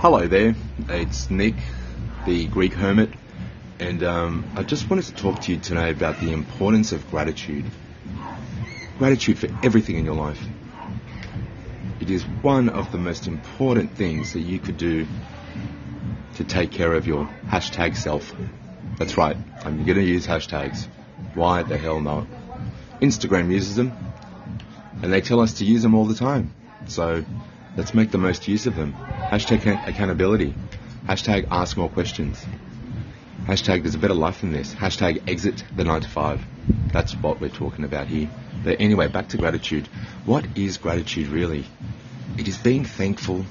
Hello there, it's Nick, the Greek hermit, and um, I just wanted to talk to you today about the importance of gratitude. Gratitude for everything in your life. It is one of the most important things that you could do to take care of your hashtag self. That's right, I'm going to use hashtags. Why the hell not? Instagram uses them, and they tell us to use them all the time. So let's make the most use of them. Hashtag accountability. Hashtag ask more questions. Hashtag there's a better life than this. Hashtag exit the 9 to 5. That's what we're talking about here. But anyway, back to gratitude. What is gratitude really? It is being thankful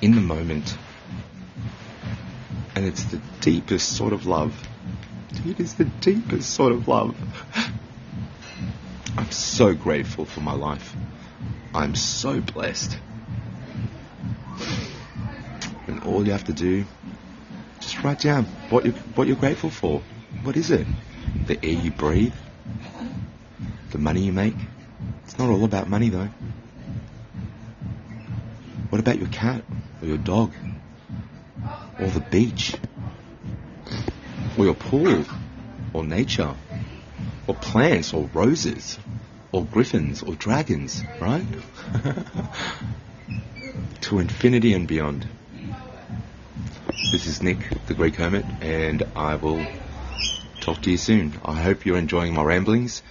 in the moment. And it's the deepest sort of love. It is the deepest sort of love. I'm so grateful for my life. I'm so blessed. And all you have to do, just write down what you what you're grateful for. What is it? The air you breathe? The money you make? It's not all about money though. What about your cat or your dog? Or the beach? Or your pool? Or nature? Or plants or roses? Or griffins or dragons, right? to infinity and beyond. This is Nick, the Greek Hermit, and I will talk to you soon. I hope you're enjoying my ramblings.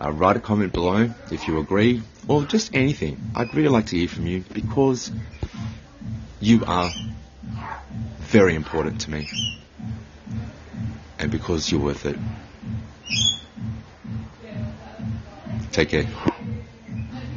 Uh, write a comment below if you agree, or just anything. I'd really like to hear from you because you are very important to me, and because you're worth it. থেকে